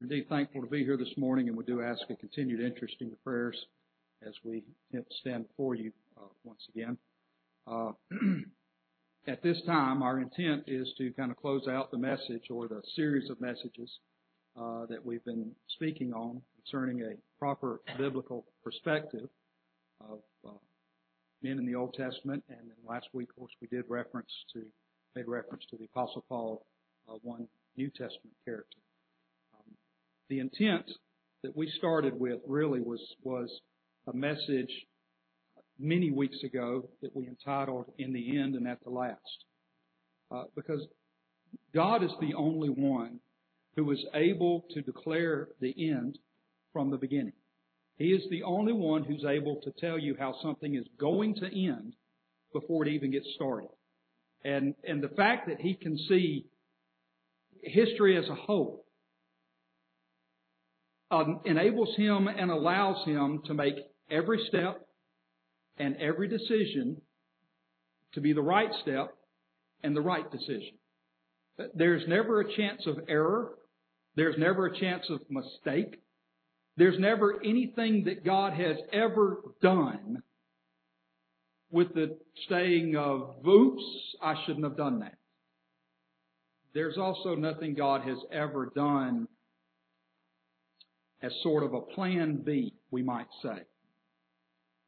indeed thankful to be here this morning, and we do ask a continued interest in your prayers as we stand before you uh, once again. Uh, at this time, our intent is to kind of close out the message or the series of messages uh, that we've been speaking on concerning a proper biblical perspective of uh, men in the Old Testament. And then last week, of course, we did reference to made reference to the Apostle Paul, uh, one New Testament character the intent that we started with really was was a message many weeks ago that we entitled "In the End and at the Last," uh, because God is the only one who is able to declare the end from the beginning. He is the only one who's able to tell you how something is going to end before it even gets started. And, and the fact that he can see history as a whole Um, enables him and allows him to make every step and every decision to be the right step and the right decision. There's never a chance of error. There's never a chance of mistake. There's never anything that God has ever done with the saying of, oops, I shouldn't have done that. There's also nothing God has ever done as sort of a plan B, we might say.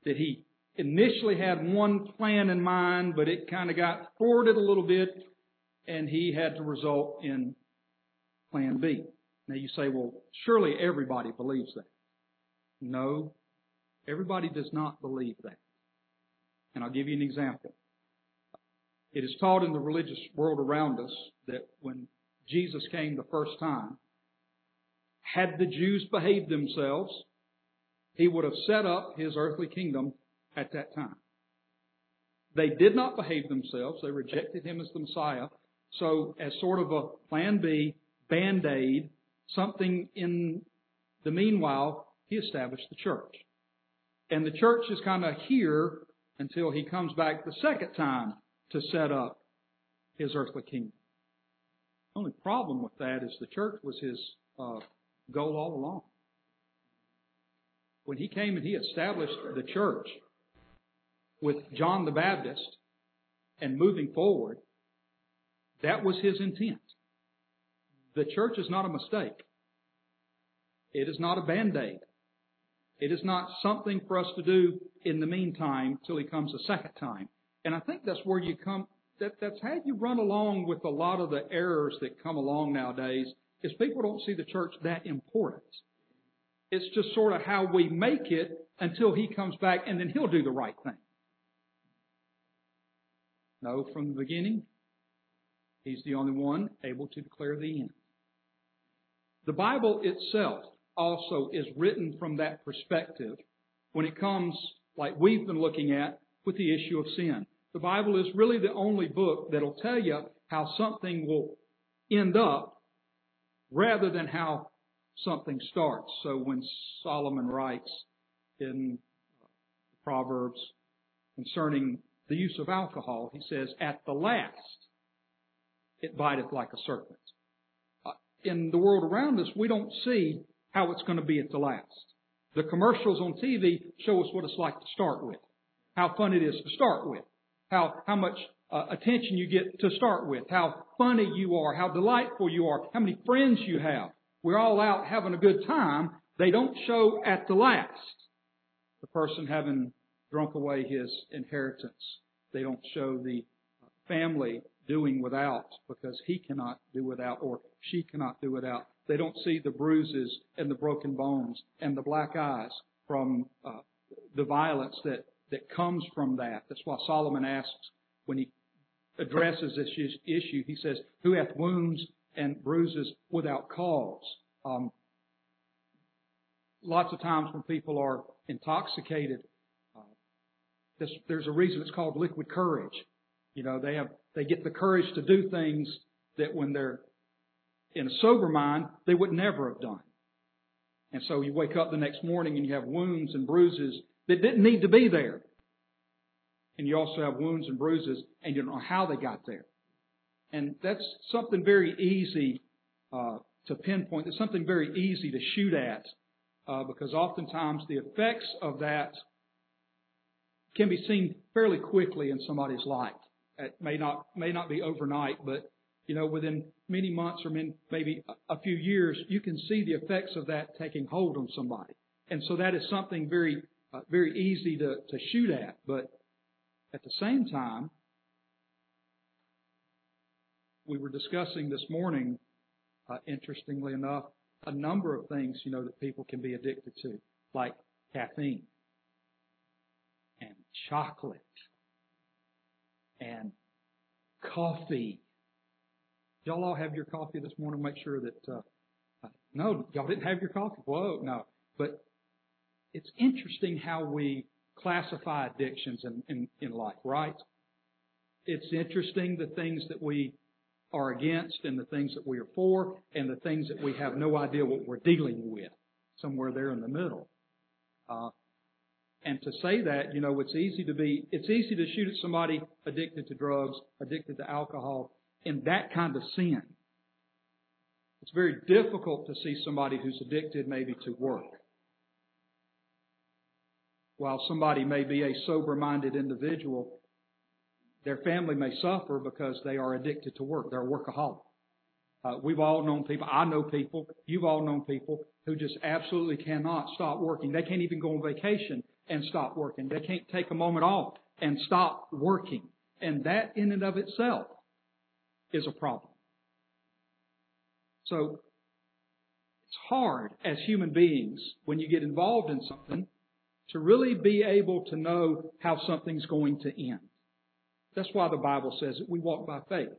That he initially had one plan in mind, but it kind of got thwarted a little bit, and he had to result in plan B. Now you say, well, surely everybody believes that. No, everybody does not believe that. And I'll give you an example. It is taught in the religious world around us that when Jesus came the first time, had the Jews behaved themselves, he would have set up his earthly kingdom at that time. They did not behave themselves. They rejected him as the Messiah. So as sort of a plan B, band-aid, something in the meanwhile, he established the church. And the church is kind of here until he comes back the second time to set up his earthly kingdom. The only problem with that is the church was his uh, goal all along. When he came and he established the church with John the Baptist and moving forward, that was his intent. The church is not a mistake. It is not a band-aid. It is not something for us to do in the meantime till he comes a second time. And I think that's where you come, that, that's how you run along with a lot of the errors that come along nowadays is people don't see the church that important. It's just sort of how we make it until he comes back and then he'll do the right thing. No, from the beginning, he's the only one able to declare the end. The Bible itself also is written from that perspective when it comes, like we've been looking at, with the issue of sin. The Bible is really the only book that'll tell you how something will end up rather than how something starts. So when Solomon writes in Proverbs concerning the use of alcohol, he says, At the last, it biteth like a serpent. Uh, in the world around us, we don't see how it's going to be at the last. The commercials on TV show us what it's like to start with, how fun it is to start with, how, how much uh, attention you get to start with, how funny you are, how delightful you are, how many friends you have. We're all out having a good time. They don't show at the last the person having drunk away his inheritance. They don't show the family doing without because he cannot do without or she cannot do without. They don't see the bruises and the broken bones and the black eyes from uh, the violence that, that comes from that. That's why Solomon asks when he addresses this issue. He says, who hath wounds and bruises without cause? Um, lots of times when people are intoxicated, uh, there's a reason it's called liquid courage. You know, they have, they get the courage to do things that when they're in a sober mind, they would never have done. And so you wake up the next morning and you have wounds and bruises that didn't need to be there and you also have wounds and bruises, and you don't know how they got there. And that's something very easy uh, to pinpoint. It's something very easy to shoot at uh, because oftentimes the effects of that can be seen fairly quickly in somebody's life. It may not may not be overnight, but you know within many months or maybe a few years, you can see the effects of that taking hold on somebody. And so that is something very uh, very easy to, to shoot at. But at the same time, we were discussing this morning, uh, interestingly enough, a number of things, you know, that people can be addicted to, like caffeine and chocolate and coffee. Y'all all have your coffee this morning. Make sure that, uh, uh, no, y'all didn't have your coffee. Whoa, no. But it's interesting how we classify addictions in, in, in life, right? It's interesting the things that we are against and the things that we are for and the things that we have no idea what we're dealing with, somewhere there in the middle. Uh, and to say that, you know, it's easy to be, it's easy to shoot at somebody addicted to drugs, addicted to alcohol, in that kind of sin. It's very difficult to see somebody who's addicted maybe to work. While somebody may be a sober minded individual, their family may suffer because they are addicted to work. They're a workaholic. Uh, we've all known people, I know people, you've all known people who just absolutely cannot stop working. They can't even go on vacation and stop working. They can't take a moment off and stop working. And that in and of itself is a problem. So, it's hard as human beings when you get involved in something to really be able to know how something's going to end. That's why the Bible says that we walk by faith,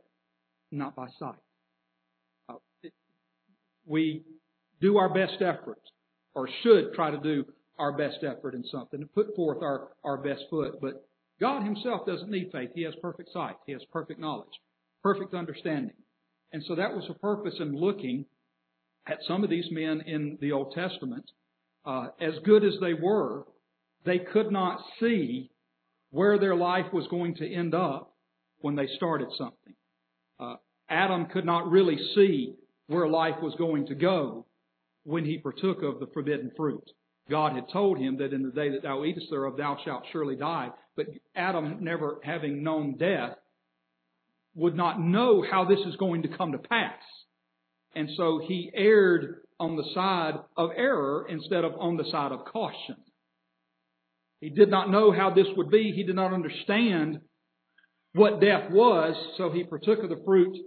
not by sight. Uh, we do our best effort, or should try to do our best effort in something, to put forth our, our best foot. But God Himself doesn't need faith. He has perfect sight. He has perfect knowledge, perfect understanding. And so that was the purpose in looking at some of these men in the Old Testament. Uh, as good as they were, they could not see where their life was going to end up when they started something. Uh, Adam could not really see where life was going to go when he partook of the forbidden fruit. God had told him that in the day that thou eatest thereof, thou shalt surely die. But Adam, never having known death, would not know how this is going to come to pass. And so he erred on the side of error instead of on the side of caution. He did not know how this would be. He did not understand what death was, so he partook of the fruit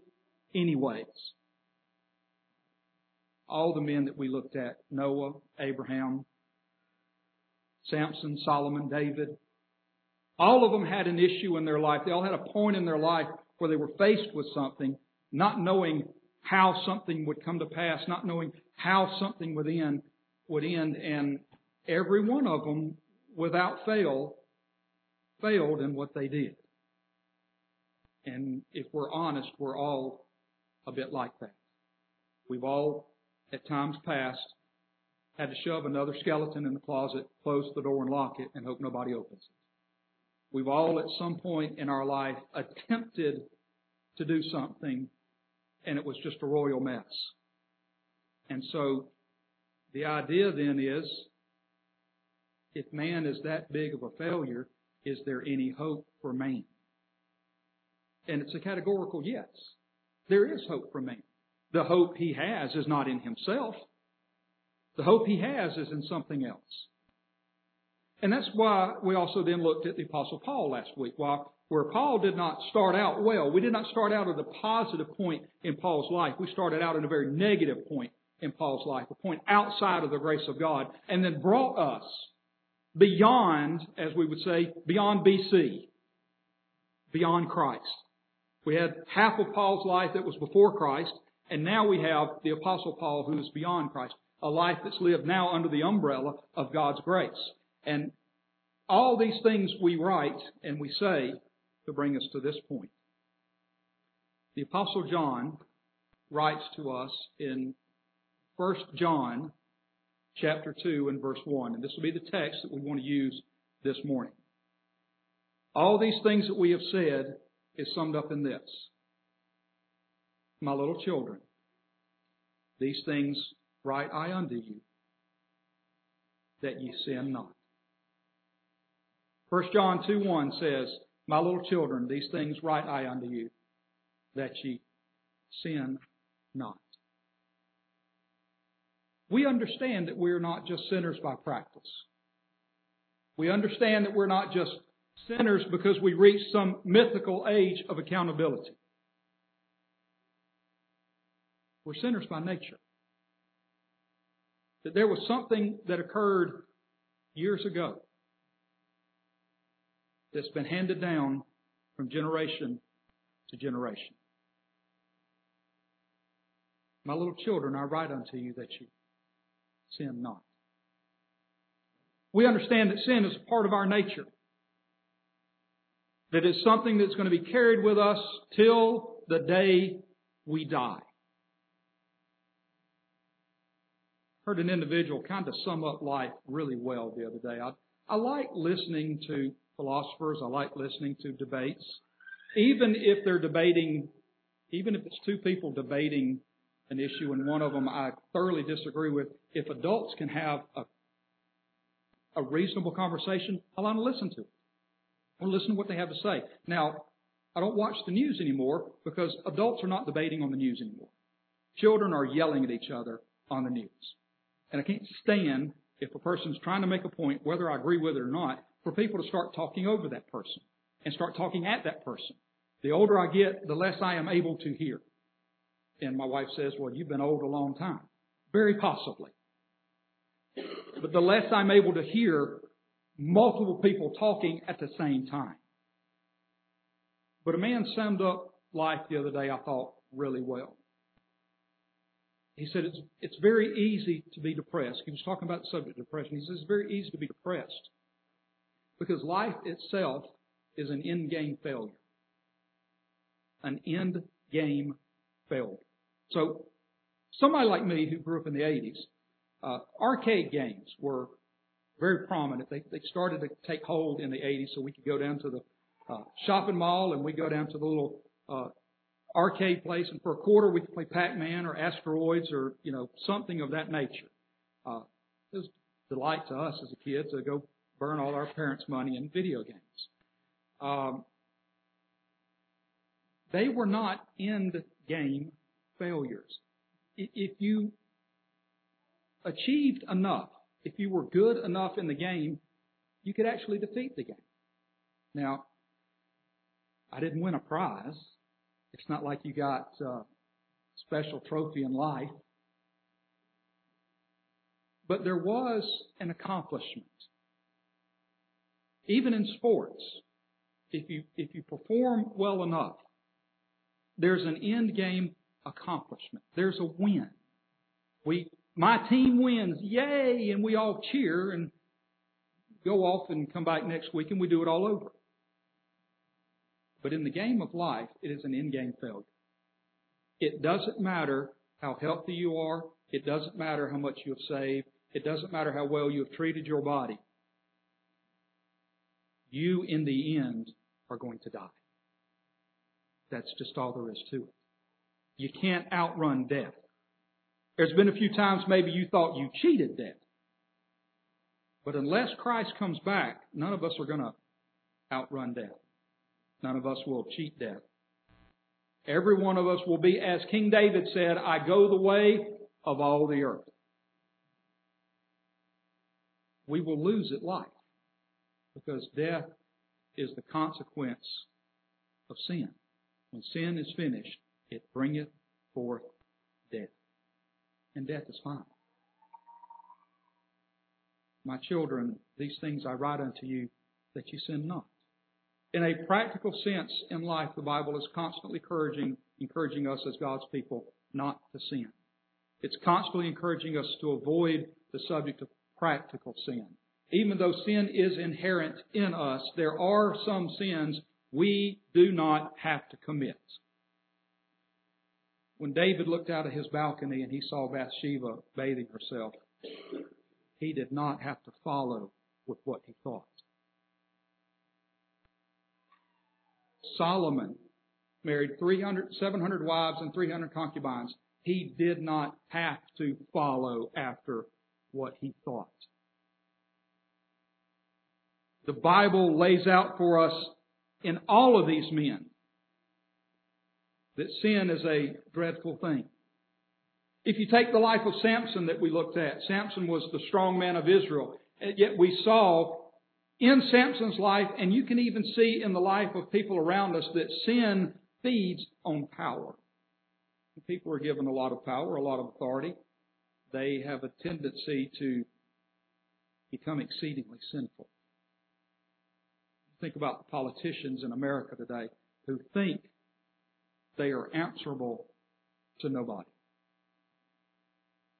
anyways. All the men that we looked at, Noah, Abraham, Samson, Solomon, David, all of them had an issue in their life. They all had a point in their life where they were faced with something, not knowing how something would come to pass, not knowing how something would end, would end, and every one of them without fail, failed in what they did. And if we're honest, we're all a bit like that. We've all, at times past, had to shove another skeleton in the closet, close the door and lock it, and hope nobody opens it. We've all, at some point in our life, attempted to do something, and it was just a royal mess. And so, the idea then is if man is that big of a failure, is there any hope for man? And it's a categorical yes. There is hope for man. The hope he has is not in himself. The hope he has is in something else. And that's why we also then looked at the Apostle Paul last week. While where Paul did not start out well, we did not start out at a positive point in Paul's life. We started out at a very negative point in Paul's life, a point outside of the grace of God, and then brought us beyond, as we would say, beyond BC, beyond Christ. We had half of Paul's life that was before Christ, and now we have the Apostle Paul who is beyond Christ, a life that's lived now under the umbrella of God's grace. And all these things we write and we say to bring us to this point. The Apostle John writes to us in 1 John chapter 2 and verse 1. And this will be the text that we want to use this morning. All these things that we have said is summed up in this. My little children, These things write I unto you, that ye sin not. 1 John 2 1 says, My little children, these things write I unto you, that ye sin not. We understand that we're not just sinners by practice. We understand that we're not just sinners because we reach some mythical age of accountability. We're sinners by nature. That there was something that occurred years ago that's been handed down from generation to generation. My little children, I write unto you that you sin not. We understand that sin is a part of our nature. That it's something that's going to be carried with us till the day we die. Heard an individual kind of sum up life really well the other day. I, I like listening to philosophers. I like listening to debates. Even if they're debating, even if it's two people debating an issue and one of them I thoroughly disagree with, if adults can have a, a reasonable conversation, I want to listen to it. I want to listen to what they have to say. Now, I don't watch the news anymore because adults are not debating on the news anymore. Children are yelling at each other on the news. And I can't stand if a person's trying to make a point, whether I agree with it or not, for people to start talking over that person and start talking at that person. The older I get, the less I am able to hear. And my wife says, well, you've been old a long time. Very possibly. But the less I'm able to hear multiple people talking at the same time. But a man summed up life the other day, I thought, really well. He said it's, it's very easy to be depressed. He was talking about the subject of depression. He says it's very easy to be depressed because life itself is an end game failure. An end game failure. So, somebody like me who grew up in the 80s, uh, arcade games were very prominent. They, they started to take hold in the 80s so we could go down to the uh, shopping mall and we'd go down to the little uh, arcade place and for a quarter we could play Pac-Man or Asteroids or, you know, something of that nature. Uh, it was a delight to us as a kid to go burn all our parents' money in video games. Um, they were not end game failures. If you achieved enough, if you were good enough in the game, you could actually defeat the game. Now, I didn't win a prize. It's not like you got a special trophy in life. But there was an accomplishment even in sports, if you, if you perform well enough, there's an end game accomplishment. There's a win. We, my team wins, yay, and we all cheer and go off and come back next week and we do it all over. But in the game of life, it is an end game failure. It doesn't matter how healthy you are. It doesn't matter how much you have saved. It doesn't matter how well you have treated your body you in the end are going to die. That's just all there is to it. You can't outrun death. There's been a few times maybe you thought you cheated death. But unless Christ comes back, none of us are going to outrun death. None of us will cheat death. Every one of us will be, as King David said, I go the way of all the earth. We will lose at life because death is the consequence of sin. When sin is finished, it bringeth forth death. And death is final. My children, these things I write unto you that you sin not. In a practical sense in life, the Bible is constantly encouraging, encouraging us as God's people not to sin. It's constantly encouraging us to avoid the subject of practical sin even though sin is inherent in us, there are some sins we do not have to commit. When David looked out of his balcony and he saw Bathsheba bathing herself, he did not have to follow with what he thought. Solomon married 300, 700 wives and 300 concubines. he did not have to follow after what he thought. The Bible lays out for us in all of these men that sin is a dreadful thing. If you take the life of Samson that we looked at, Samson was the strong man of Israel. Yet we saw in Samson's life, and you can even see in the life of people around us, that sin feeds on power. People are given a lot of power, a lot of authority. They have a tendency to become exceedingly sinful. Think about the politicians in America today who think they are answerable to nobody.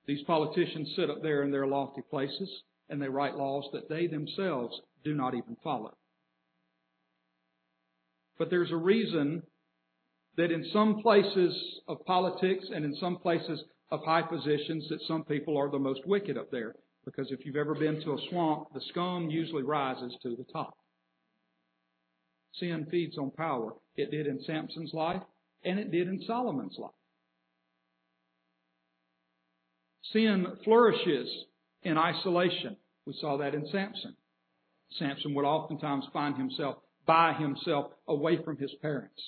These politicians sit up there in their lofty places and they write laws that they themselves do not even follow. But there's a reason that in some places of politics and in some places of high positions that some people are the most wicked up there. Because if you've ever been to a swamp, the scum usually rises to the top. Sin feeds on power. It did in Samson's life, and it did in Solomon's life. Sin flourishes in isolation. We saw that in Samson. Samson would oftentimes find himself by himself away from his parents.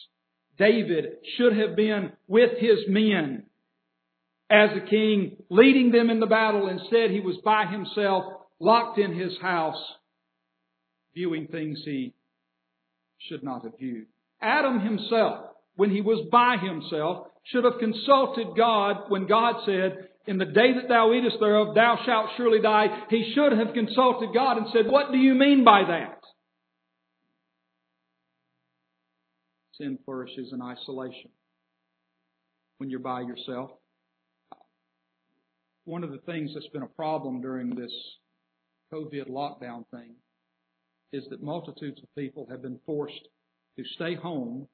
David should have been with his men as a king, leading them in the battle. Instead, he was by himself, locked in his house, viewing things he should not have viewed. Adam himself, when he was by himself, should have consulted God when God said, In the day that thou eatest thereof, thou shalt surely die. He should have consulted God and said, What do you mean by that? Sin flourishes in isolation. When you're by yourself. One of the things that's been a problem during this COVID lockdown thing is that multitudes of people have been forced to stay home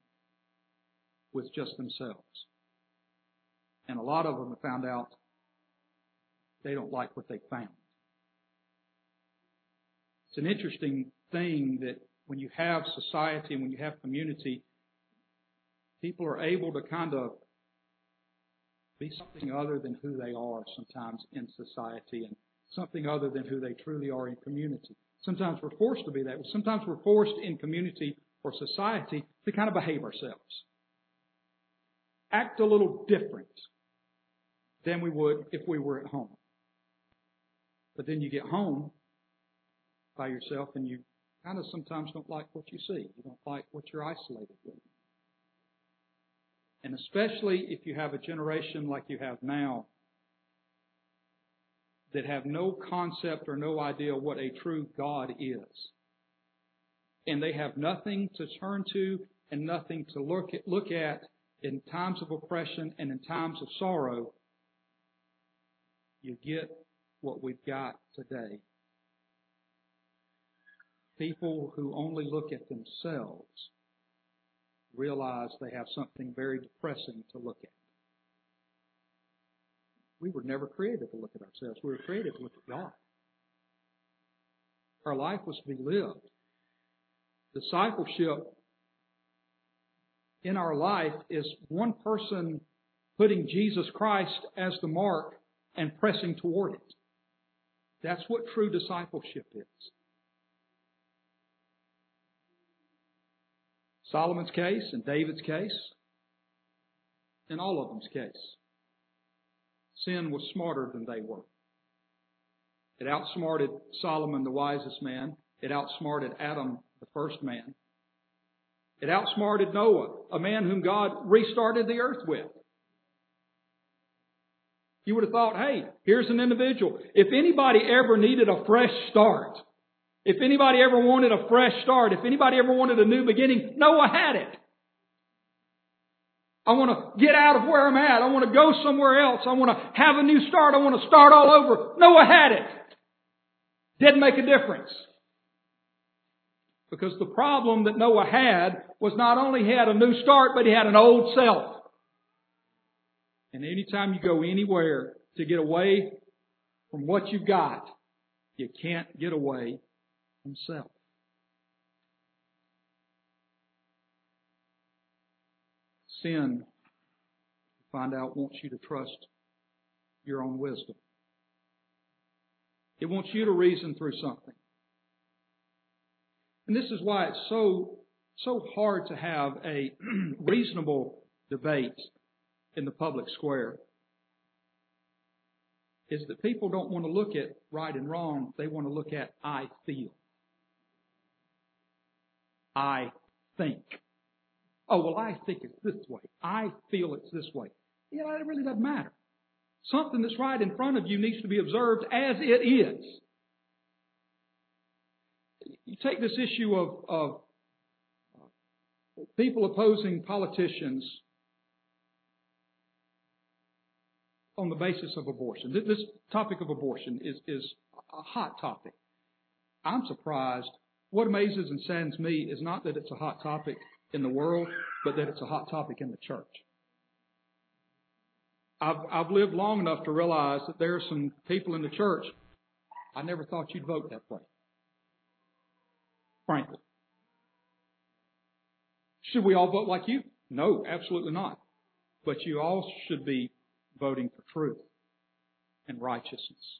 with just themselves. And a lot of them have found out they don't like what they found. It's an interesting thing that when you have society and when you have community, people are able to kind of be something other than who they are sometimes in society and something other than who they truly are in community. Sometimes we're forced to be that. Sometimes we're forced in community or society to kind of behave ourselves. Act a little different than we would if we were at home. But then you get home by yourself and you kind of sometimes don't like what you see. You don't like what you're isolated with. And especially if you have a generation like you have now that have no concept or no idea what a true God is. And they have nothing to turn to and nothing to look at, look at in times of oppression and in times of sorrow. You get what we've got today. People who only look at themselves realize they have something very depressing to look at. We were never created to look at ourselves. We were created to look at God. Our life was to be lived. Discipleship in our life is one person putting Jesus Christ as the mark and pressing toward it. That's what true discipleship is. Solomon's case and David's case, in all of them's case. Sin was smarter than they were. It outsmarted Solomon, the wisest man. It outsmarted Adam, the first man. It outsmarted Noah, a man whom God restarted the earth with. You would have thought, hey, here's an individual. If anybody ever needed a fresh start, if anybody ever wanted a fresh start, if anybody ever wanted a new beginning, Noah had it. I want to get out of where I'm at. I want to go somewhere else. I want to have a new start. I want to start all over. Noah had it. Didn't make a difference. Because the problem that Noah had was not only he had a new start, but he had an old self. And anytime you go anywhere to get away from what you've got, you can't get away from self. Sin find out wants you to trust your own wisdom. It wants you to reason through something. And this is why it's so, so hard to have a reasonable debate in the public square. Is that people don't want to look at right and wrong, they want to look at I feel. I think. Oh, well, I think it's this way. I feel it's this way. Yeah, it really doesn't matter. Something that's right in front of you needs to be observed as it is. You take this issue of, of people opposing politicians on the basis of abortion. This topic of abortion is, is a hot topic. I'm surprised. What amazes and saddens me is not that it's a hot topic in the world, but that it's a hot topic in the church. I've, I've lived long enough to realize that there are some people in the church, I never thought you'd vote that way. Frankly. Should we all vote like you? No, absolutely not. But you all should be voting for truth and righteousness.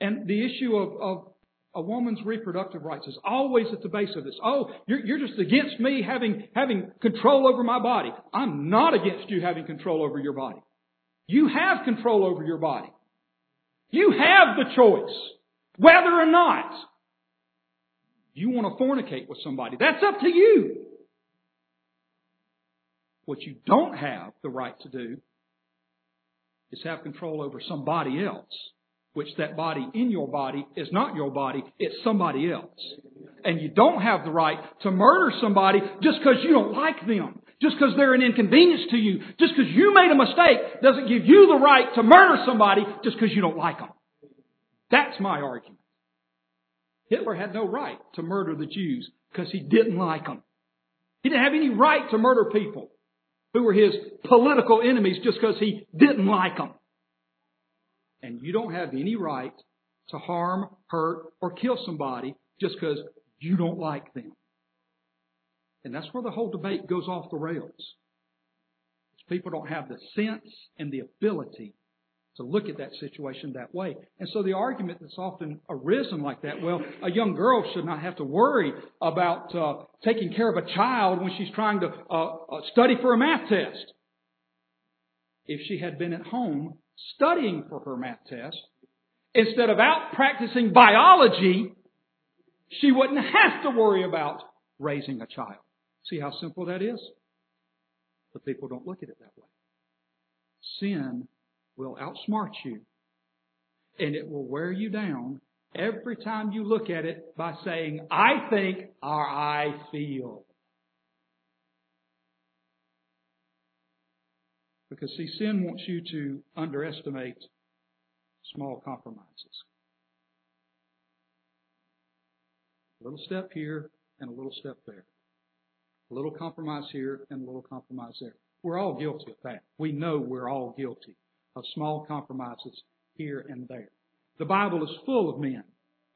And the issue of, of a woman's reproductive rights is always at the base of this. Oh, you're, you're just against me having, having control over my body. I'm not against you having control over your body. You have control over your body. You have the choice whether or not you want to fornicate with somebody. That's up to you. What you don't have the right to do is have control over somebody else which that body in your body is not your body, it's somebody else. And you don't have the right to murder somebody just because you don't like them. Just because they're an inconvenience to you. Just because you made a mistake doesn't give you the right to murder somebody just because you don't like them. That's my argument. Hitler had no right to murder the Jews because he didn't like them. He didn't have any right to murder people who were his political enemies just because he didn't like them and you don't have any right to harm, hurt, or kill somebody just because you don't like them. And that's where the whole debate goes off the rails. People don't have the sense and the ability to look at that situation that way. And so the argument that's often arisen like that, well, a young girl should not have to worry about uh, taking care of a child when she's trying to uh, uh, study for a math test. If she had been at home studying for her math test, instead of out practicing biology, she wouldn't have to worry about raising a child. See how simple that is? But people don't look at it that way. Sin will outsmart you and it will wear you down every time you look at it by saying, I think or I feel. Because, see, sin wants you to underestimate small compromises. A little step here and a little step there. A little compromise here and a little compromise there. We're all guilty of that. We know we're all guilty of small compromises here and there. The Bible is full of men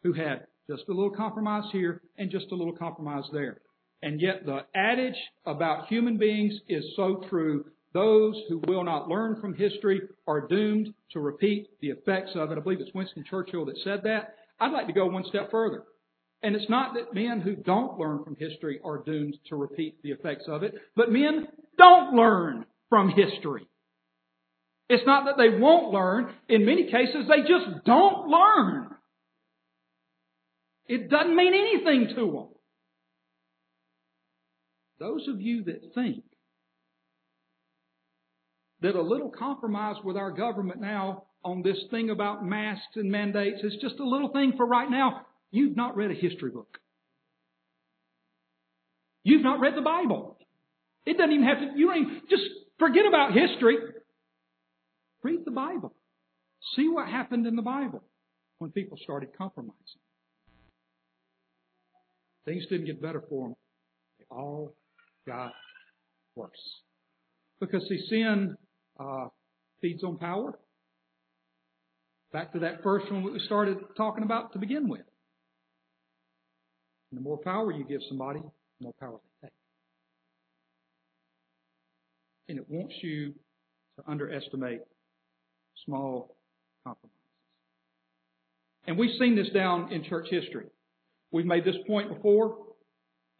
who had just a little compromise here and just a little compromise there. And yet the adage about human beings is so true those who will not learn from history are doomed to repeat the effects of it. I believe it's Winston Churchill that said that. I'd like to go one step further. And it's not that men who don't learn from history are doomed to repeat the effects of it, but men don't learn from history. It's not that they won't learn. In many cases, they just don't learn. It doesn't mean anything to them. Those of you that think that a little compromise with our government now on this thing about masks and mandates is just a little thing for right now. You've not read a history book. You've not read the Bible. It doesn't even have to, you don't even, just forget about history. Read the Bible. See what happened in the Bible when people started compromising. Things didn't get better for them. They all got worse. Because see, sin uh, feeds on power. Back to that first one we started talking about to begin with. And the more power you give somebody, the more power they take. and it wants you to underestimate small compromises. And we've seen this down in church history. We've made this point before,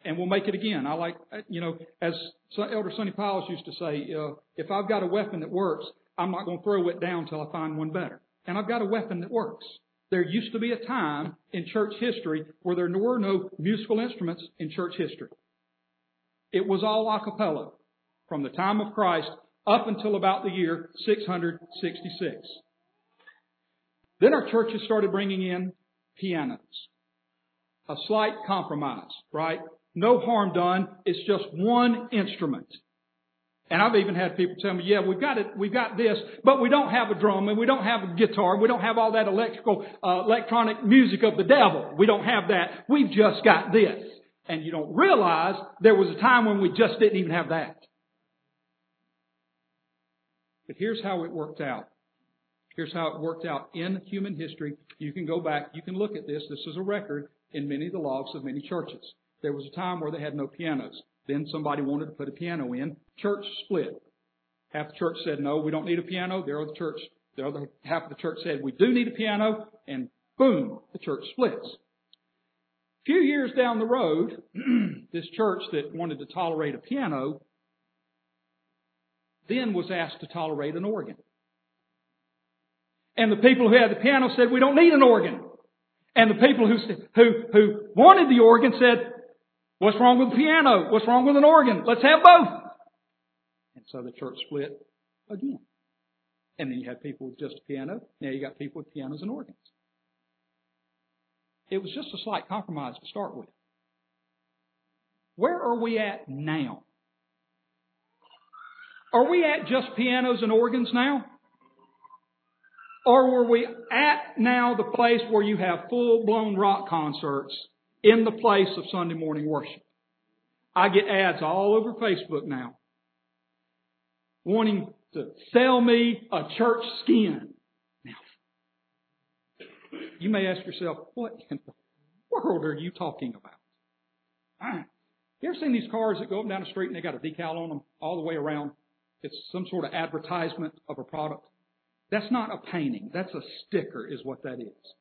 and we'll make it again. I like, you know, as Elder Sonny Powell used to say, uh, if I've got a weapon that works, I'm not going to throw it down until I find one better. And I've got a weapon that works. There used to be a time in church history where there were no musical instruments in church history. It was all a cappella from the time of Christ up until about the year 666. Then our churches started bringing in pianos. A slight compromise, right? No harm done. It's just one instrument. And I've even had people tell me, yeah, we've got it, we've got this, but we don't have a drum and we don't have a guitar. We don't have all that electrical, uh, electronic music of the devil. We don't have that. We've just got this. And you don't realize there was a time when we just didn't even have that. But here's how it worked out. Here's how it worked out in human history. You can go back, you can look at this. This is a record in many of the logs of many churches. There was a time where they had no pianos. Then somebody wanted to put a piano in. Church split. Half the church said, no, we don't need a piano. The other church, the other half of the church said, we do need a piano. And boom, the church splits. A few years down the road, this church that wanted to tolerate a piano then was asked to tolerate an organ. And the people who had the piano said, we don't need an organ. And the people who, who, who wanted the organ said, What's wrong with the piano? What's wrong with an organ? Let's have both. And so the church split again. And then you had people with just a piano. Now you got people with pianos and organs. It was just a slight compromise to start with. Where are we at now? Are we at just pianos and organs now? Or were we at now the place where you have full blown rock concerts in the place of Sunday morning worship. I get ads all over Facebook now wanting to sell me a church skin. Now, you may ask yourself, what in the world are you talking about? You ever seen these cars that go up and down the street and they got a decal on them all the way around? It's some sort of advertisement of a product. That's not a painting. That's a sticker is what that is.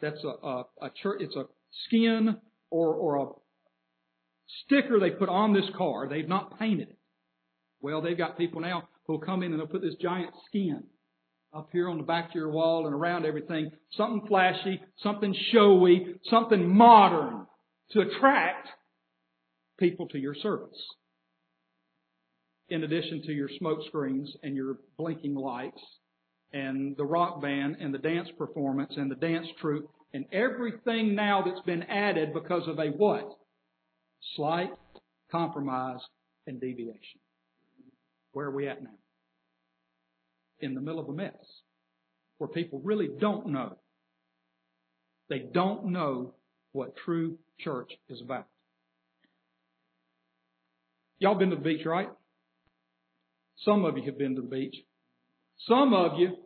That's a, a, a church, it's a skin or, or a sticker they put on this car. They've not painted it. Well, they've got people now who'll come in and they'll put this giant skin up here on the back of your wall and around everything. Something flashy, something showy, something modern to attract people to your service. In addition to your smoke screens and your blinking lights and the rock band and the dance performance and the dance troupe and everything now that's been added because of a what? Slight compromise and deviation. Where are we at now? In the middle of a mess where people really don't know. They don't know what true church is about. Y'all been to the beach, right? Some of you have been to the beach. Some of you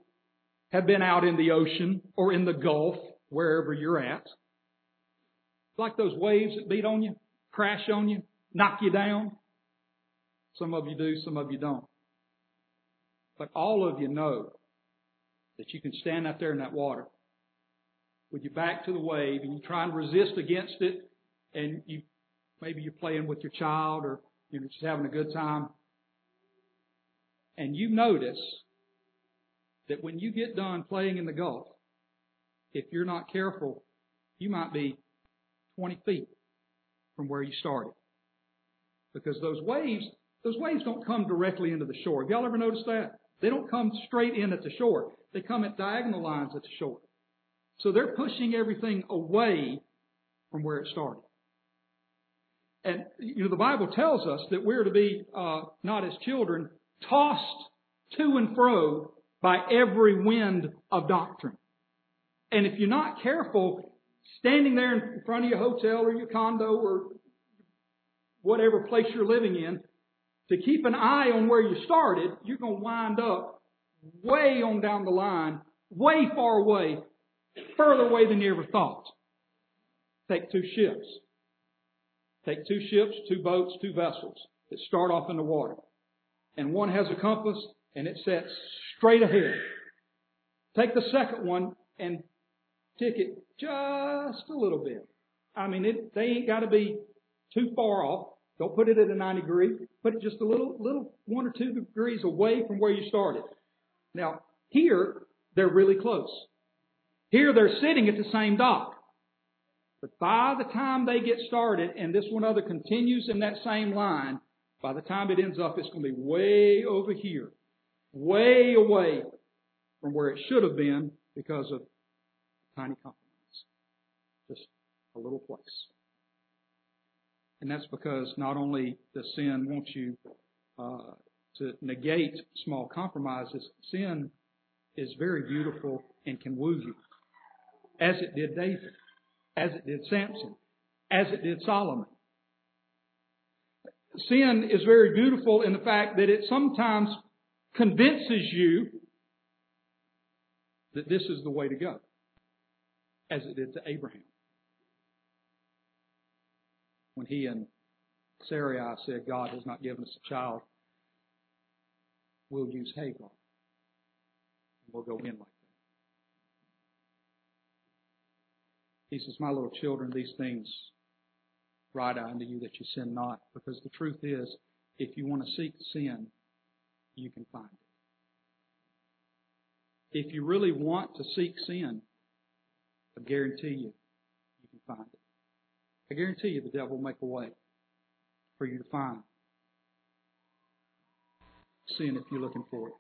have been out in the ocean or in the Gulf wherever you're at. It's Like those waves that beat on you, crash on you, knock you down. Some of you do, some of you don't. But all of you know that you can stand out there in that water with your back to the wave and you try and resist against it and you maybe you're playing with your child or you're just having a good time. And you notice that when you get done playing in the Gulf, if you're not careful, you might be 20 feet from where you started. Because those waves, those waves don't come directly into the shore. Have y'all ever noticed that? They don't come straight in at the shore. They come at diagonal lines at the shore. So they're pushing everything away from where it started. And, you know, the Bible tells us that we're to be, uh, not as children, tossed to and fro by every wind of doctrine. And if you're not careful, standing there in front of your hotel or your condo or whatever place you're living in, to keep an eye on where you started, you're going to wind up way on down the line, way far away, further away than you ever thought. Take two ships. Take two ships, two boats, two vessels that start off in the water. And one has a compass and it sets straight ahead. Take the second one and tick it just a little bit. I mean, it, they ain't got to be too far off. Don't put it at a 90 degree. Put it just a little, little one or two degrees away from where you started. Now, here, they're really close. Here, they're sitting at the same dock. But by the time they get started and this one other continues in that same line, by the time it ends up, it's going to be way over here. Way away from where it should have been because of tiny compromise. Just a little place. And that's because not only does sin want you uh, to negate small compromises, sin is very beautiful and can woo you, as it did David, as it did Samson, as it did Solomon. Sin is very beautiful in the fact that it sometimes convinces you that this is the way to go, as it did to Abraham. When he and Sarai said, God has not given us a child, we'll use Hagar. We'll go in like that. He says, My little children, these things write I unto you that you sin not. Because the truth is, if you want to seek sin, you can find it. If you really want to seek sin, I guarantee you, you can find it. I guarantee you the devil will make a way for you to find sin if you're looking for it.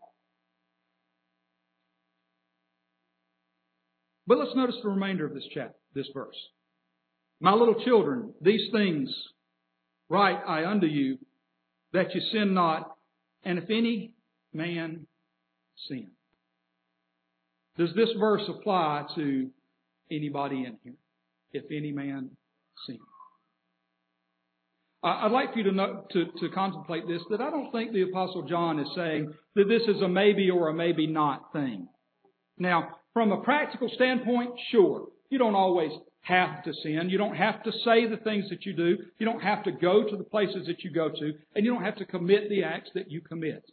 But let's notice the remainder of this chapter, this verse. My little children, these things write I unto you, that you sin not, and if any man sin. Does this verse apply to anybody in here? If any man sin. I'd like for you to, know, to, to contemplate this, that I don't think the Apostle John is saying that this is a maybe or a maybe not thing. Now, from a practical standpoint, sure. You don't always have to sin. You don't have to say the things that you do. You don't have to go to the places that you go to. And you don't have to commit the acts that you commit.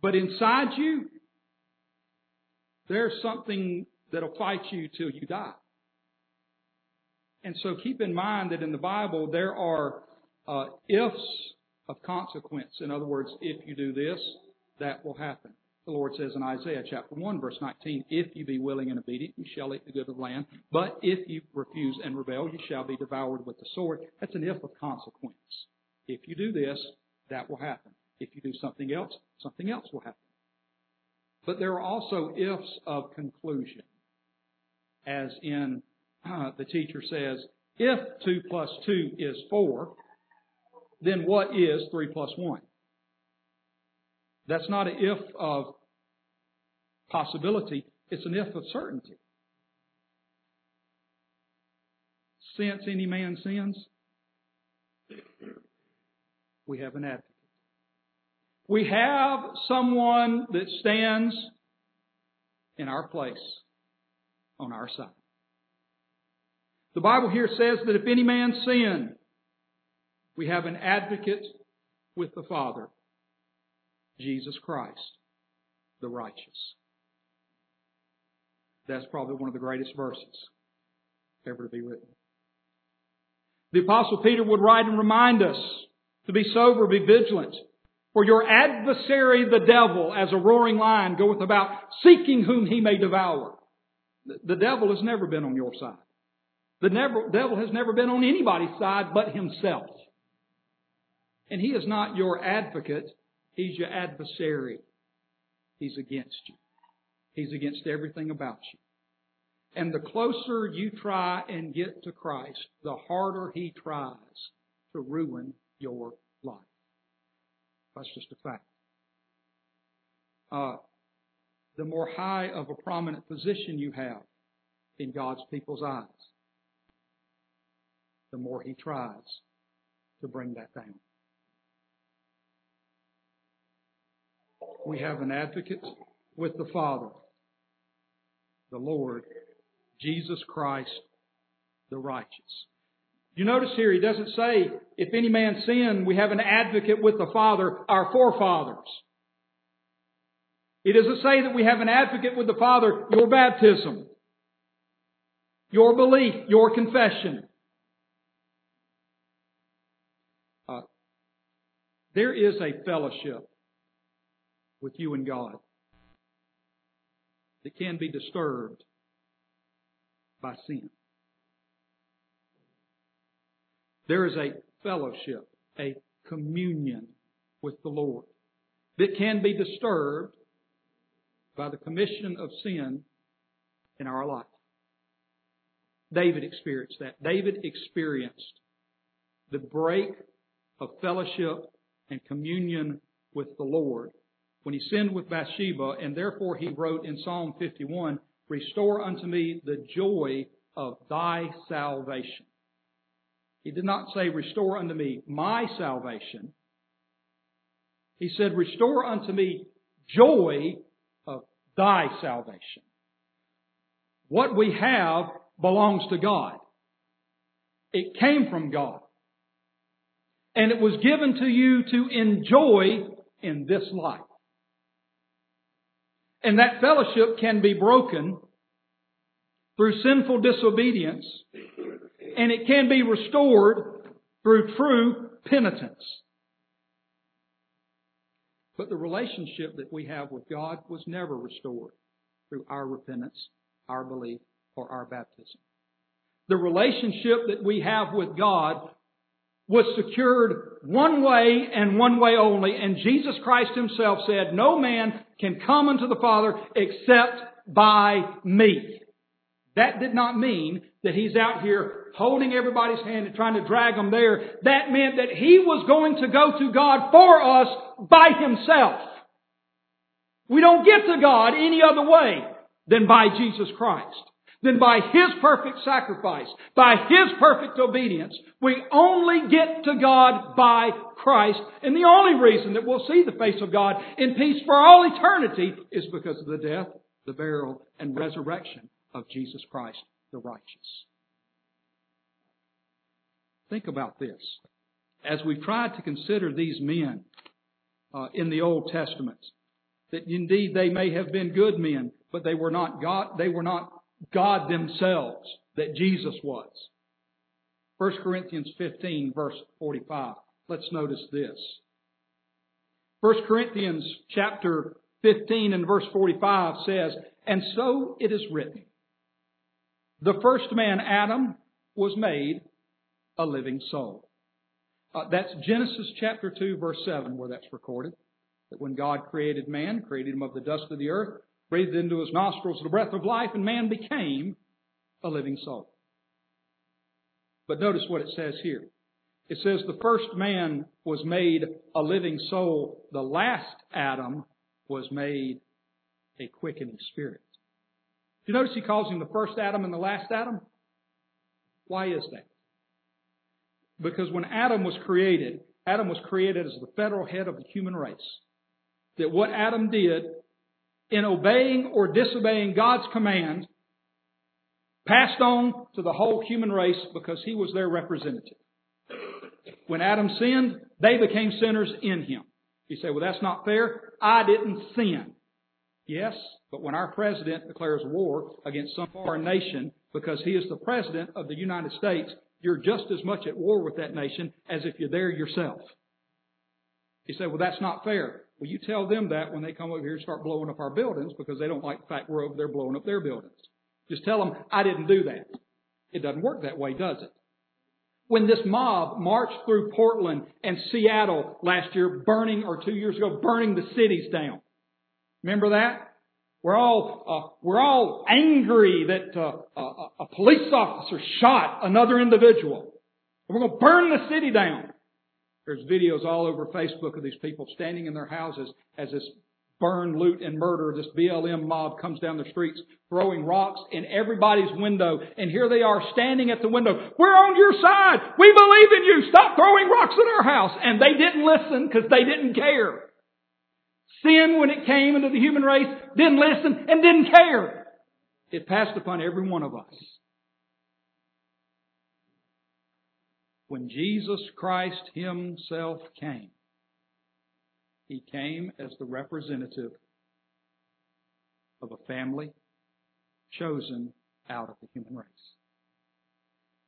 But inside you, there's something that'll fight you till you die. And so keep in mind that in the Bible there are uh, ifs of consequence. In other words, if you do this, that will happen. The Lord says in Isaiah chapter 1 verse 19, If you be willing and obedient, you shall eat the good of the land. But if you refuse and rebel, you shall be devoured with the sword. That's an if of consequence. If you do this, that will happen. If you do something else, something else will happen. But there are also ifs of conclusion. As in, uh, the teacher says, if 2 plus 2 is 4, then what is 3 plus 1? That's not an if of possibility, it's an if of certainty. Since any man sins, we have an advocate. We have someone that stands in our place on our side. The Bible here says that if any man sin, we have an advocate with the Father, Jesus Christ, the righteous. That's probably one of the greatest verses ever to be written. The apostle Peter would write and remind us to be sober, be vigilant. For your adversary, the devil, as a roaring lion, goeth about seeking whom he may devour. The devil has never been on your side. The devil has never been on anybody's side but himself. And he is not your advocate. He's your adversary. He's against you. He's against everything about you. And the closer you try and get to Christ, the harder he tries to ruin your life. That's just a fact. Uh, the more high of a prominent position you have in God's people's eyes, the more he tries to bring that down. We have an advocate with the Father the Lord, Jesus Christ, the righteous. You notice here, he doesn't say, if any man sin, we have an advocate with the Father, our forefathers. He doesn't say that we have an advocate with the Father, your baptism, your belief, your confession. Uh, there is a fellowship with you and God that can be disturbed by sin. There is a fellowship, a communion with the Lord that can be disturbed by the commission of sin in our life. David experienced that. David experienced the break of fellowship and communion with the Lord when he sinned with Bathsheba, and therefore he wrote in Psalm 51, Restore unto me the joy of thy salvation. He did not say, Restore unto me my salvation. He said, Restore unto me joy of thy salvation. What we have belongs to God. It came from God. And it was given to you to enjoy in this life. And that fellowship can be broken through sinful disobedience, and it can be restored through true penitence. But the relationship that we have with God was never restored through our repentance, our belief, or our baptism. The relationship that we have with God was secured one way and one way only, and Jesus Christ Himself said, No man can come unto the Father except by me. That did not mean that He's out here holding everybody's hand and trying to drag them there. That meant that He was going to go to God for us by Himself. We don't get to God any other way than by Jesus Christ. Then by His perfect sacrifice, by His perfect obedience, we only get to God by Christ. And the only reason that we'll see the face of God in peace for all eternity is because of the death, the burial, and resurrection of Jesus Christ, the righteous. Think about this. As we've tried to consider these men uh, in the Old Testament, that indeed they may have been good men, but they were not God, they were not God themselves that Jesus was. 1 Corinthians 15 verse 45. Let's notice this. 1 Corinthians chapter 15 and verse 45 says, And so it is written, the first man, Adam, was made a living soul. Uh, that's Genesis chapter 2 verse 7 where that's recorded. That when God created man, created him of the dust of the earth, breathed into his nostrils the breath of life, and man became a living soul. But notice what it says here. It says the first man was made a living soul. The last Adam was made a quickening spirit. Do you notice he calls him the first Adam and the last Adam? Why is that? Because when Adam was created, Adam was created as the federal head of the human race. That what Adam did in obeying or disobeying God's command passed on to the whole human race because he was their representative. When Adam sinned, they became sinners in him. You say, well, that's not fair. I didn't sin. Yes, but when our president declares war against some foreign nation because he is the president of the United States, you're just as much at war with that nation as if you're there yourself. You say, well, that's not fair. Well, you tell them that when they come over here and start blowing up our buildings because they don't like the fact we're over there blowing up their buildings. Just tell them, I didn't do that. It doesn't work that way, does it? When this mob marched through Portland and Seattle last year, burning, or two years ago, burning the cities down. Remember that? We're all, uh, we're all angry that uh, a, a police officer shot another individual. We're going to burn the city down. There's videos all over Facebook of these people standing in their houses as this burn, loot, and murder, this BLM mob comes down the streets throwing rocks in everybody's window. And here they are standing at the window. We're on your side. We believe in you. Stop throwing rocks at our house. And they didn't listen because they didn't care. Sin, when it came into the human race, didn't listen and didn't care. It passed upon every one of us. When Jesus Christ Himself came, He came as the representative of a family chosen out of the human race.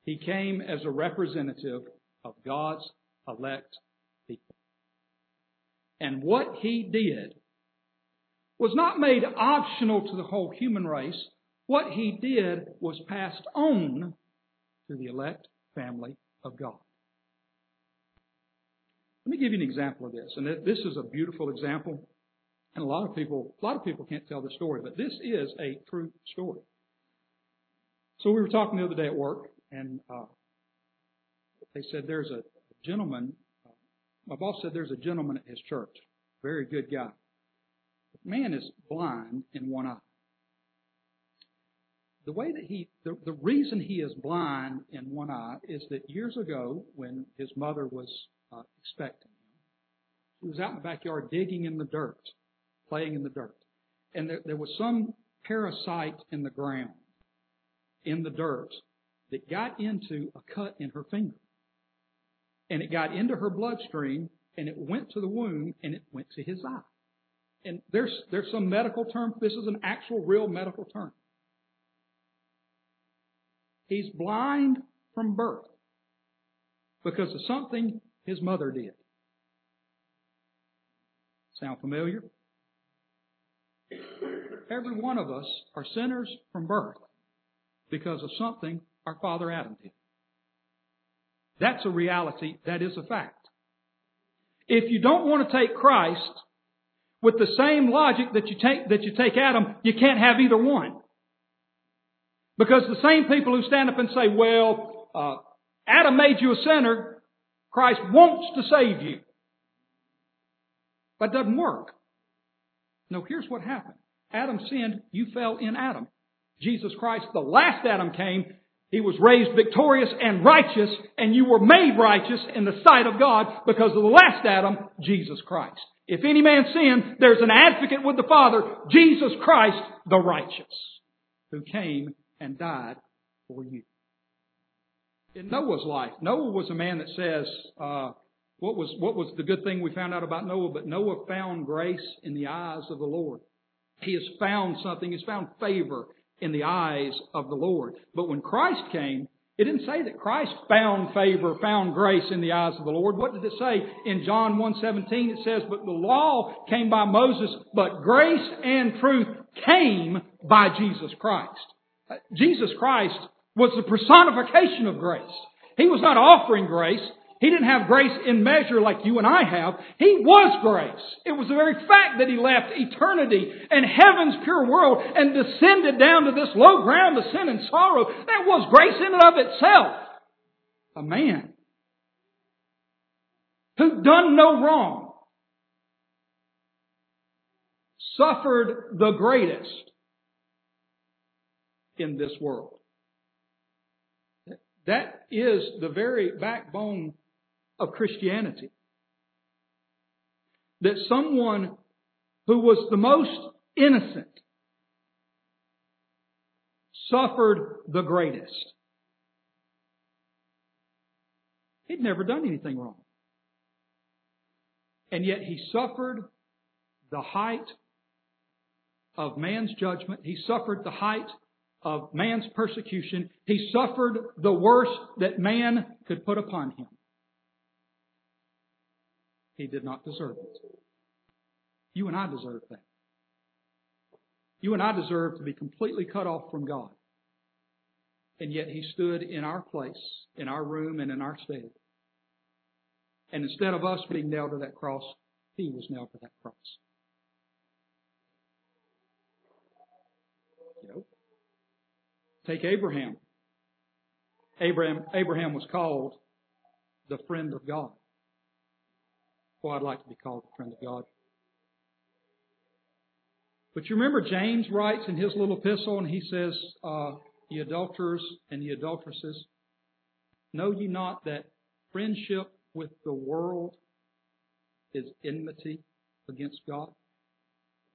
He came as a representative of God's elect people. And what He did was not made optional to the whole human race. What He did was passed on to the elect family of God. Let me give you an example of this. And this is a beautiful example. And a lot of people, a lot of people can't tell the story, but this is a true story. So we were talking the other day at work, and uh, they said there's a gentleman. Uh, my boss said there's a gentleman at his church, very good guy. The man is blind in one eye. The way that he, the, the reason he is blind in one eye is that years ago, when his mother was uh, expecting him, he was out in the backyard digging in the dirt, playing in the dirt, and there, there was some parasite in the ground, in the dirt, that got into a cut in her finger. And it got into her bloodstream and it went to the womb and it went to his eye. And there's, there's some medical term. This is an actual real medical term. He's blind from birth because of something his mother did. Sound familiar? Every one of us are sinners from birth because of something our father Adam did. That's a reality. That is a fact. If you don't want to take Christ with the same logic that you take, that you take Adam, you can't have either one. Because the same people who stand up and say, well, uh, Adam made you a sinner, Christ wants to save you. That doesn't work. No, here's what happened. Adam sinned, you fell in Adam. Jesus Christ, the last Adam came, he was raised victorious and righteous, and you were made righteous in the sight of God because of the last Adam, Jesus Christ. If any man sin, there's an advocate with the Father, Jesus Christ, the righteous, who came and died for you. In Noah's life, Noah was a man that says, uh, what was what was the good thing we found out about Noah? But Noah found grace in the eyes of the Lord. He has found something. He's found favor in the eyes of the Lord. But when Christ came, it didn't say that Christ found favor, found grace in the eyes of the Lord. What did it say in John 1:17? It says, "But the law came by Moses, but grace and truth came by Jesus Christ." Jesus Christ was the personification of grace. He was not offering grace. He didn't have grace in measure like you and I have. He was grace. It was the very fact that He left eternity and heaven's pure world and descended down to this low ground of sin and sorrow. That was grace in and of itself. A man who done no wrong suffered the greatest in this world. That is the very backbone of Christianity. That someone who was the most innocent suffered the greatest. He'd never done anything wrong. And yet he suffered the height of man's judgment. He suffered the height of man's persecution. He suffered the worst that man could put upon him. He did not deserve it. You and I deserve that. You and I deserve to be completely cut off from God. And yet He stood in our place, in our room, and in our stead. And instead of us being nailed to that cross, He was nailed to that cross. You know, take Abraham. Abraham, Abraham was called the friend of God. Boy, I'd like to be called the friend of God. But you remember James writes in his little epistle and he says, uh, Ye adulterers and ye adulteresses, know ye not that friendship with the world is enmity against God?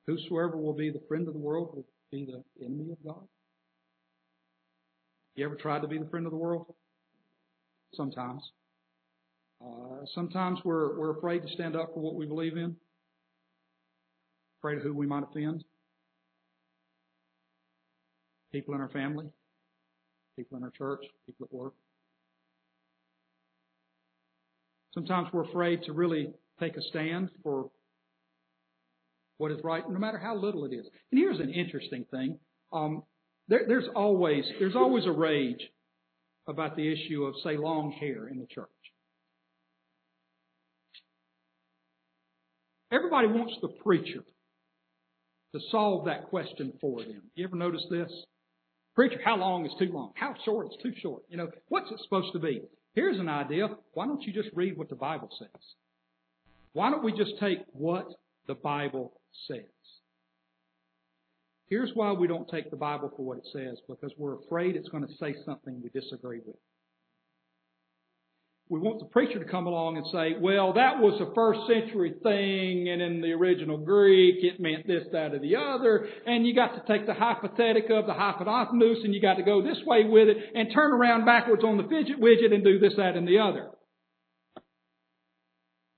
Whosoever will be the friend of the world will be the enemy of God. You ever tried to be the friend of the world? Sometimes. Uh, sometimes we're, we're afraid to stand up for what we believe in, afraid of who we might offend. People in our family, people in our church, people at work. Sometimes we're afraid to really take a stand for what is right, no matter how little it is. And here's an interesting thing. Um, there, there's always there's always a rage about the issue of, say, long hair in the church. Everybody wants the preacher to solve that question for them. You ever notice this? Preacher, how long is too long? How short is too short? You know, what's it supposed to be? Here's an idea. Why don't you just read what the Bible says? Why don't we just take what the Bible says? Here's why we don't take the Bible for what it says, because we're afraid it's going to say something we disagree with. We want the preacher to come along and say, well, that was a first century thing, and in the original Greek it meant this, that, or the other, and you got to take the hypothetical of the hypotenuse, and you got to go this way with it, and turn around backwards on the fidget widget and do this, that, and the other.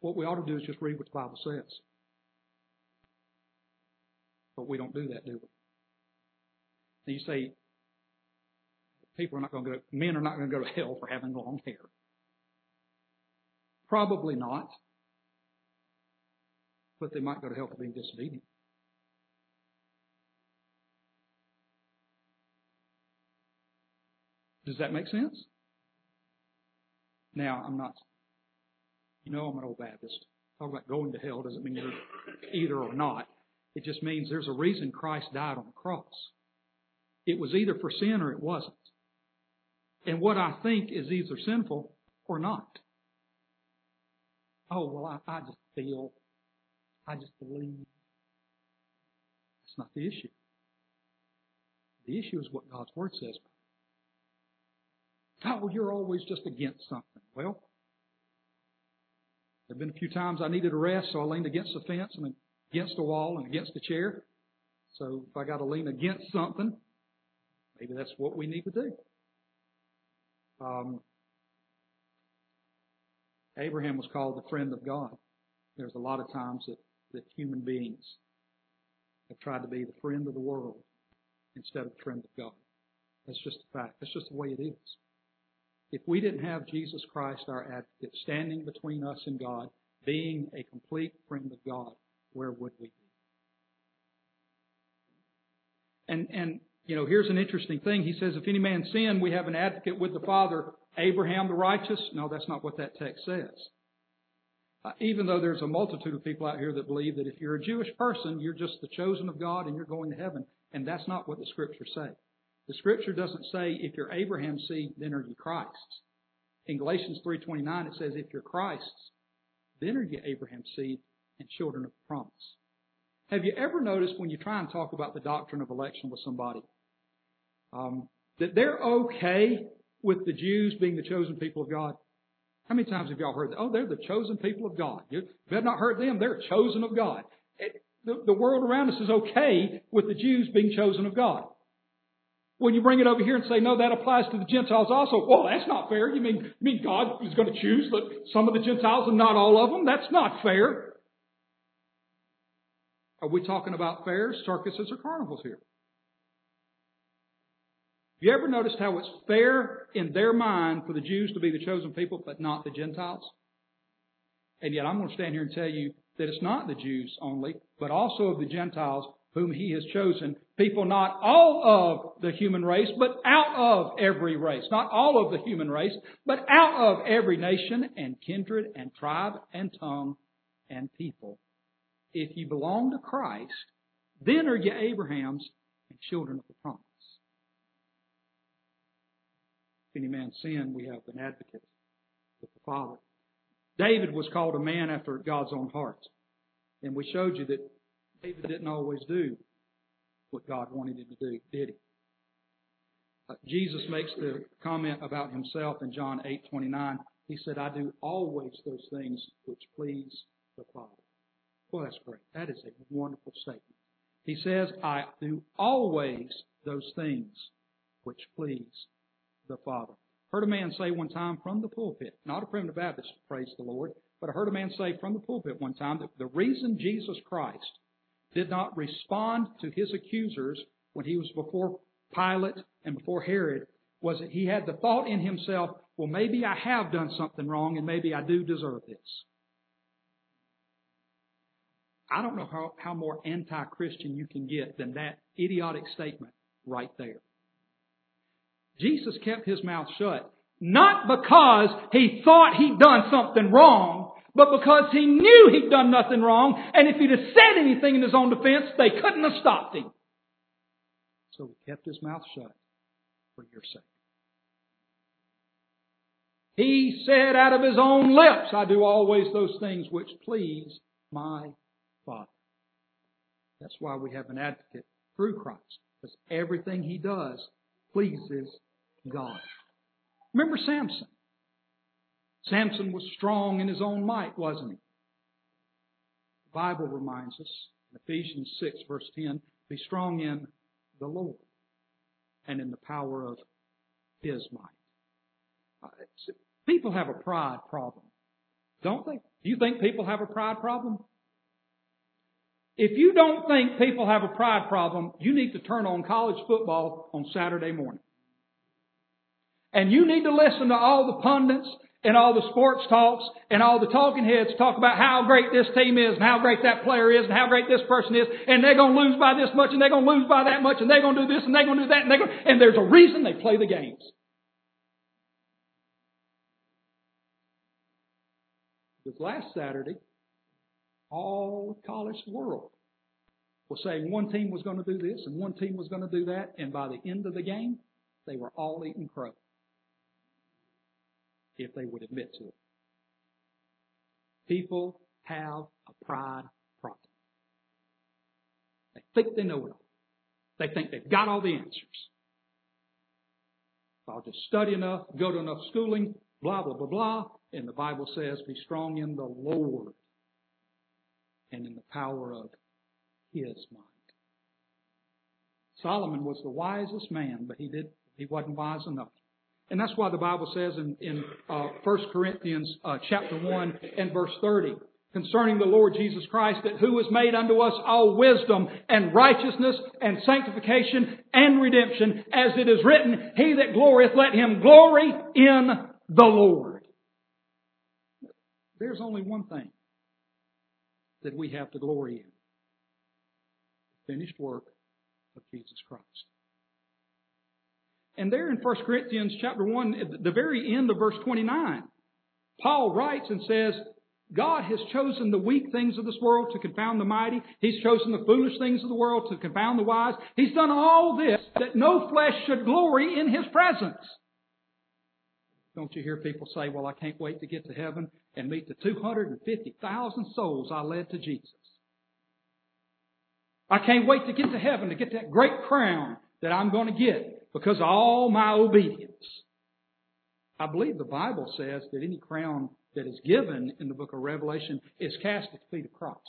What we ought to do is just read what the Bible says. But we don't do that, do we? And you say, people are not going to go, men are not going to go to hell for having long hair. Probably not. But they might go to hell for being disobedient. Does that make sense? Now, I'm not, you know, I'm an old Baptist. Talk about going to hell doesn't mean you're either or not. It just means there's a reason Christ died on the cross. It was either for sin or it wasn't. And what I think is either sinful or not. Oh, well, I, I just feel, I just believe. That's not the issue. The issue is what God's Word says. Oh, you're always just against something. Well, there have been a few times I needed a rest, so I leaned against the fence and against the wall and against the chair. So if I got to lean against something, maybe that's what we need to do. Um, Abraham was called the friend of God. There's a lot of times that, that human beings have tried to be the friend of the world instead of the friend of God. That's just a fact. That's just the way it is. If we didn't have Jesus Christ, our advocate, standing between us and God, being a complete friend of God, where would we be? And, and, you know, here's an interesting thing. He says, if any man sin, we have an advocate with the Father, Abraham the righteous. No, that's not what that text says. Uh, even though there's a multitude of people out here that believe that if you're a Jewish person, you're just the chosen of God and you're going to heaven. And that's not what the scriptures say. The scripture doesn't say if you're Abraham's seed, then are you Christ's. In Galatians 3.29 it says if you're Christ's, then are you Abraham's seed and children of the promise. Have you ever noticed when you try and talk about the doctrine of election with somebody, um, that they're okay with the Jews being the chosen people of God? How many times have y'all heard that? Oh, they're the chosen people of God. You have not hurt them. They're chosen of God. It, the, the world around us is okay with the Jews being chosen of God. When you bring it over here and say, no, that applies to the Gentiles also, well, that's not fair. You mean, you mean God is going to choose some of the Gentiles and not all of them? That's not fair. Are we talking about fairs, circuses, or carnivals here? Have you ever noticed how it's fair in their mind for the Jews to be the chosen people, but not the Gentiles? And yet I'm going to stand here and tell you that it's not the Jews only, but also of the Gentiles whom he has chosen. People not all of the human race, but out of every race. Not all of the human race, but out of every nation and kindred and tribe and tongue and people. If you belong to Christ, then are you Abraham's and children of the promise. If any man sin, we have an advocate with the Father. David was called a man after God's own heart. And we showed you that David didn't always do what God wanted him to do, did he? Uh, Jesus makes the comment about himself in John 8:29. He said, "I do always those things which please the Father." Well, that's great. That is a wonderful statement. He says, "I do always those things which please the Father." Heard a man say one time from the pulpit, not a primitive Baptist, praise the Lord, but I heard a man say from the pulpit one time that the reason Jesus Christ did not respond to his accusers when he was before Pilate and before Herod was that he had the thought in himself, well, maybe I have done something wrong and maybe I do deserve this. I don't know how, how more anti-Christian you can get than that idiotic statement right there. Jesus kept his mouth shut, not because he thought he'd done something wrong, but because he knew he'd done nothing wrong, and if he'd have said anything in his own defense, they couldn't have stopped him. So he kept his mouth shut for your sake. He said out of his own lips, I do always those things which please my Father. That's why we have an advocate through Christ, because everything he does pleases God. Remember Samson. Samson was strong in his own might, wasn't he? The Bible reminds us in Ephesians 6 verse 10, be strong in the Lord and in the power of His might. Uh, people have a pride problem, don't they? Do you think people have a pride problem? If you don't think people have a pride problem, you need to turn on college football on Saturday morning. And you need to listen to all the pundits and all the sports talks and all the talking heads talk about how great this team is and how great that player is and how great this person is. And they're going to lose by this much and they're going to lose by that much and they're going to do this and they're going to do that and they're going to, and there's a reason they play the games. Because last Saturday, all the college world was saying one team was going to do this and one team was going to do that, and by the end of the game, they were all eating crow if they would admit to it. People have a pride problem. They think they know it all. They think they've got all the answers. I'll just study enough, go to enough schooling, blah, blah, blah, blah. And the Bible says, be strong in the Lord and in the power of His might. Solomon was the wisest man, but he did, he wasn't wise enough. And that's why the Bible says in, in uh, 1 Corinthians uh, chapter 1 and verse 30, concerning the Lord Jesus Christ, that who has made unto us all wisdom and righteousness and sanctification and redemption, as it is written, He that glorieth, let him glory in the Lord. There's only one thing that we have to glory in. The finished work of Jesus Christ. And there in 1 Corinthians chapter 1, at the very end of verse 29, Paul writes and says, God has chosen the weak things of this world to confound the mighty. He's chosen the foolish things of the world to confound the wise. He's done all this that no flesh should glory in His presence. Don't you hear people say, well, I can't wait to get to heaven and meet the 250,000 souls I led to Jesus. I can't wait to get to heaven to get that great crown that I'm going to get because all my obedience. I believe the Bible says that any crown that is given in the book of Revelation is cast at the feet of Christ.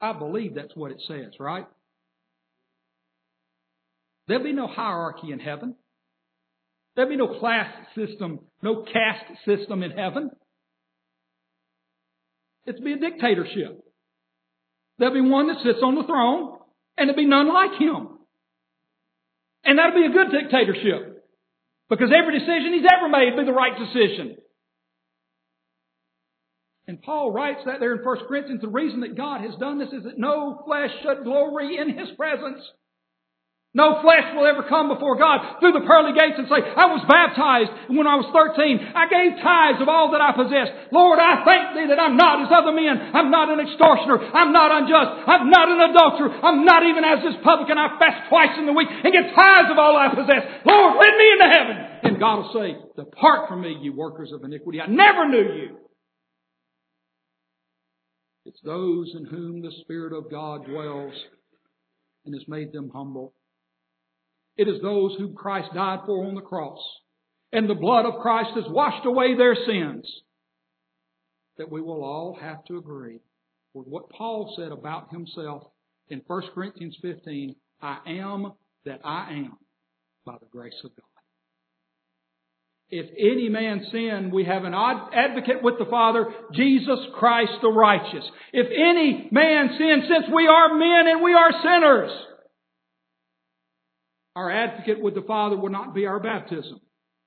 I believe that's what it says, right? There'll be no hierarchy in heaven. There'll be no class system, no caste system in heaven. It'll be a dictatorship. There'll be one that sits on the throne, and there'll be none like him. And that'll be a good dictatorship. Because every decision he's ever made will be the right decision. And Paul writes that there in 1 Corinthians, the reason that God has done this is that no flesh should glory in his presence. No flesh will ever come before God through the pearly gates and say, I was baptized when I was 13. I gave tithes of all that I possessed. Lord, I thank thee that I'm not as other men. I'm not an extortioner. I'm not unjust. I'm not an adulterer. I'm not even as this publican. I fast twice in the week and give tithes of all I possess. Lord, let me into heaven. And God will say, depart from me, you workers of iniquity. I never knew you. It's those in whom the Spirit of God dwells and has made them humble. It is those whom Christ died for on the cross. And the blood of Christ has washed away their sins. That we will all have to agree with what Paul said about himself in 1 Corinthians 15. I am that I am by the grace of God. If any man sin, we have an advocate with the Father, Jesus Christ the righteous. If any man sin, since we are men and we are sinners, our advocate with the Father will not be our baptism.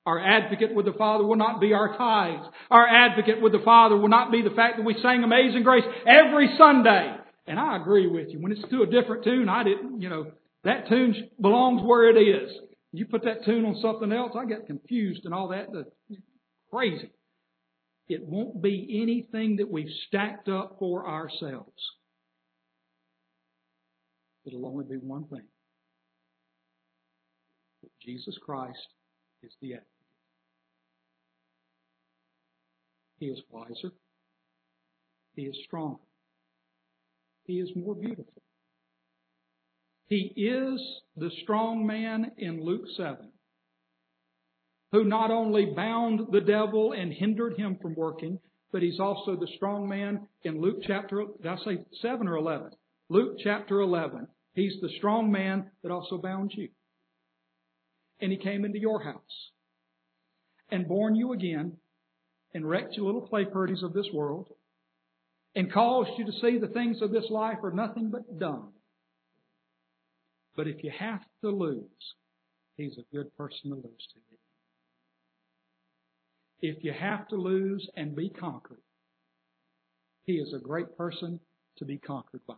Our advocate with the Father will not be our tithes. Our advocate with the Father will not be the fact that we sang Amazing Grace every Sunday. And I agree with you. When it's to a different tune, I didn't, you know, that tune belongs where it is. You put that tune on something else, I get confused and all that. Crazy. It won't be anything that we've stacked up for ourselves. It'll only be one thing. Jesus Christ is the advocate. He is wiser. He is stronger. He is more beautiful. He is the strong man in Luke 7 who not only bound the devil and hindered him from working, but he's also the strong man in Luke chapter, did I say 7 or 11? Luke chapter 11. He's the strong man that also bound you. And he came into your house and born you again and wrecked your little play parties of this world and caused you to see the things of this life are nothing but dung. But if you have to lose, he's a good person to lose to. If you have to lose and be conquered, he is a great person to be conquered by.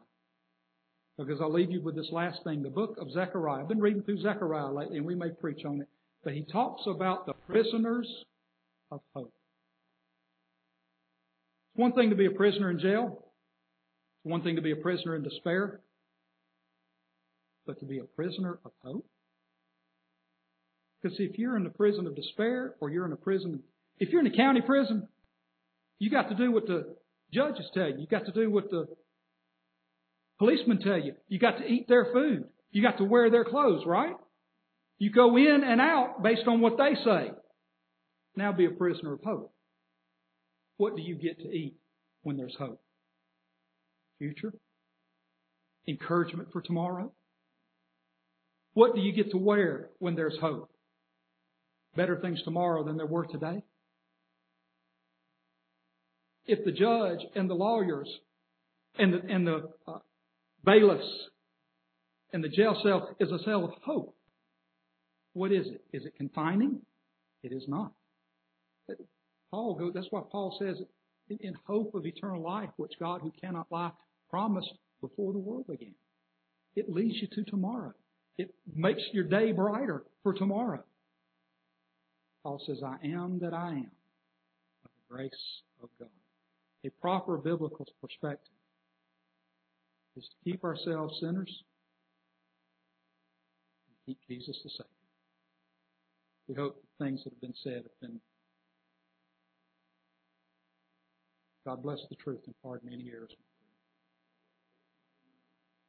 Because I'll leave you with this last thing. The book of Zechariah. I've been reading through Zechariah lately, and we may preach on it. But he talks about the prisoners of hope. It's one thing to be a prisoner in jail. It's one thing to be a prisoner in despair. But to be a prisoner of hope? Because if you're in the prison of despair or you're in a prison if you're in a county prison, you got to do what the judges tell you. You got to do what the policemen tell you. You got to eat their food. You got to wear their clothes, right? You go in and out based on what they say. Now be a prisoner of hope. What do you get to eat when there's hope? Future? Encouragement for tomorrow? What do you get to wear when there's hope? Better things tomorrow than there were today? if the judge and the lawyers and the, and the uh, bailiffs and the jail cell is a cell of hope, what is it? Is it confining? It is not. Paul goes, that's why Paul says, in hope of eternal life, which God who cannot lie promised before the world began. It leads you to tomorrow. It makes your day brighter for tomorrow. Paul says, I am that I am by the grace of God a proper biblical perspective is to keep ourselves sinners and keep Jesus the Savior. We hope the things that have been said have been. God bless the truth and pardon any errors.